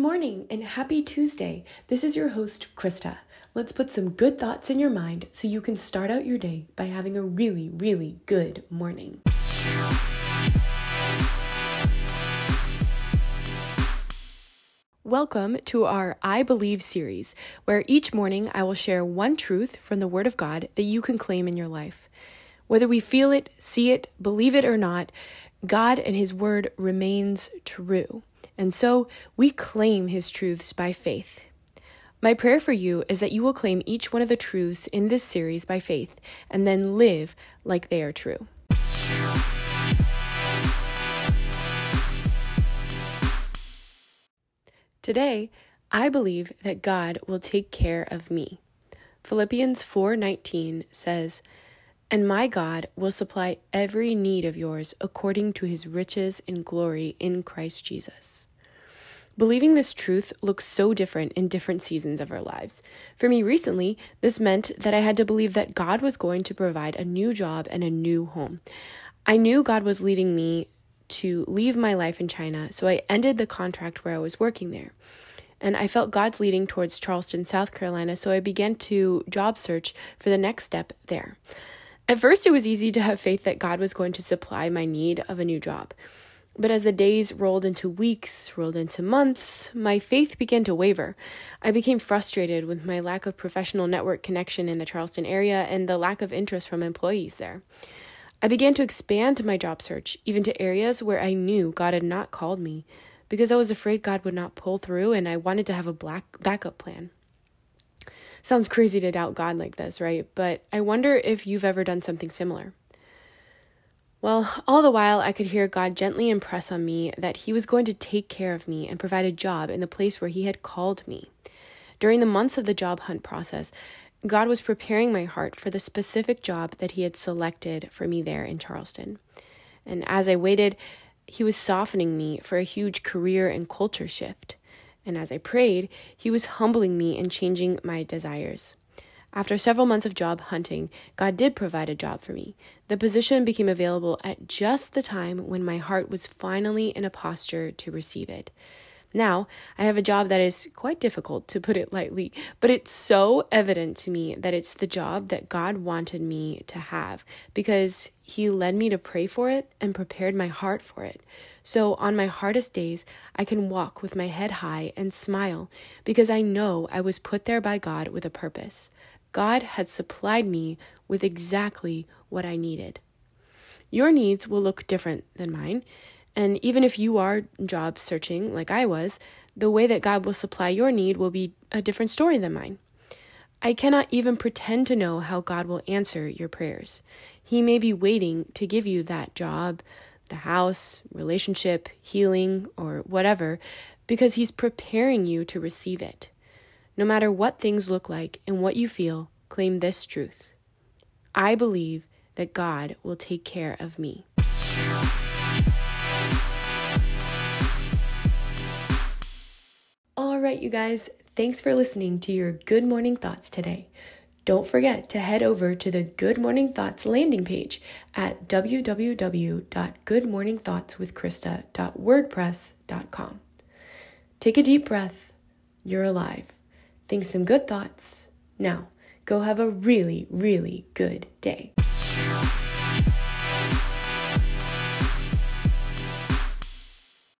morning and happy Tuesday. This is your host, Krista. Let's put some good thoughts in your mind so you can start out your day by having a really, really good morning. Welcome to our I Believe series, where each morning I will share one truth from the Word of God that you can claim in your life. Whether we feel it, see it, believe it or not, God and His Word remains true. And so we claim His truths by faith. My prayer for you is that you will claim each one of the truths in this series by faith and then live like they are true. Today, I believe that God will take care of me. Philippians 4:19 says, "And my God will supply every need of yours according to his riches in glory in Christ Jesus." Believing this truth looks so different in different seasons of our lives. For me recently, this meant that I had to believe that God was going to provide a new job and a new home. I knew God was leading me to leave my life in China, so I ended the contract where I was working there. And I felt God's leading towards Charleston, South Carolina, so I began to job search for the next step there. At first, it was easy to have faith that God was going to supply my need of a new job. But as the days rolled into weeks, rolled into months, my faith began to waver. I became frustrated with my lack of professional network connection in the Charleston area and the lack of interest from employees there. I began to expand my job search, even to areas where I knew God had not called me, because I was afraid God would not pull through and I wanted to have a black backup plan. Sounds crazy to doubt God like this, right? But I wonder if you've ever done something similar. Well, all the while, I could hear God gently impress on me that He was going to take care of me and provide a job in the place where He had called me. During the months of the job hunt process, God was preparing my heart for the specific job that He had selected for me there in Charleston. And as I waited, He was softening me for a huge career and culture shift. And as I prayed, He was humbling me and changing my desires. After several months of job hunting, God did provide a job for me. The position became available at just the time when my heart was finally in a posture to receive it. Now, I have a job that is quite difficult, to put it lightly, but it's so evident to me that it's the job that God wanted me to have because He led me to pray for it and prepared my heart for it. So, on my hardest days, I can walk with my head high and smile because I know I was put there by God with a purpose. God had supplied me with exactly what I needed. Your needs will look different than mine. And even if you are job searching like I was, the way that God will supply your need will be a different story than mine. I cannot even pretend to know how God will answer your prayers. He may be waiting to give you that job, the house, relationship, healing, or whatever, because He's preparing you to receive it. No matter what things look like and what you feel, claim this truth I believe that God will take care of me. All right, you guys, thanks for listening to your Good Morning Thoughts today. Don't forget to head over to the Good Morning Thoughts landing page at www.goodmorningthoughtswithkrista.wordpress.com. Take a deep breath. You're alive think some good thoughts. Now, go have a really, really good day.